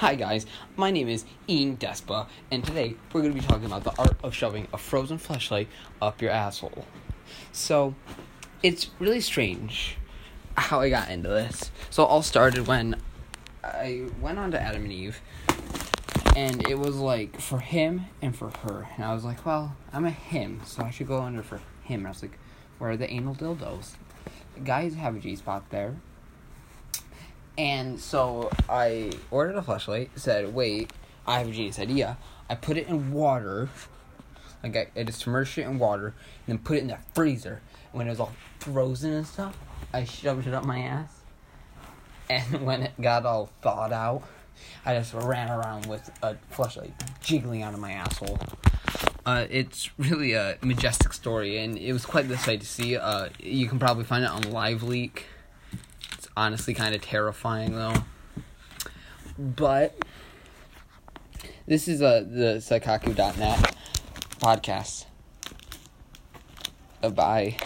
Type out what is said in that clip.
Hi guys, my name is Ian Despa, and today we're going to be talking about the art of shoving a frozen flashlight up your asshole. So, it's really strange how I got into this. So, it all started when I went on to Adam and Eve, and it was like for him and for her. And I was like, well, I'm a him, so I should go under for him. And I was like, where are the anal dildos? Guys have a G spot there. And so I ordered a flashlight, said, wait, I have a genius idea. I put it in water. Like I, I just submerged it in water and then put it in the freezer. And when it was all frozen and stuff, I shoved it up my ass. And when it got all thawed out, I just ran around with a flashlight jiggling out of my asshole. Uh, it's really a majestic story, and it was quite the sight to see. Uh, you can probably find it on Live Leak honestly kind of terrifying though. But this is a uh, the Saikaku.net podcast. Uh, bye.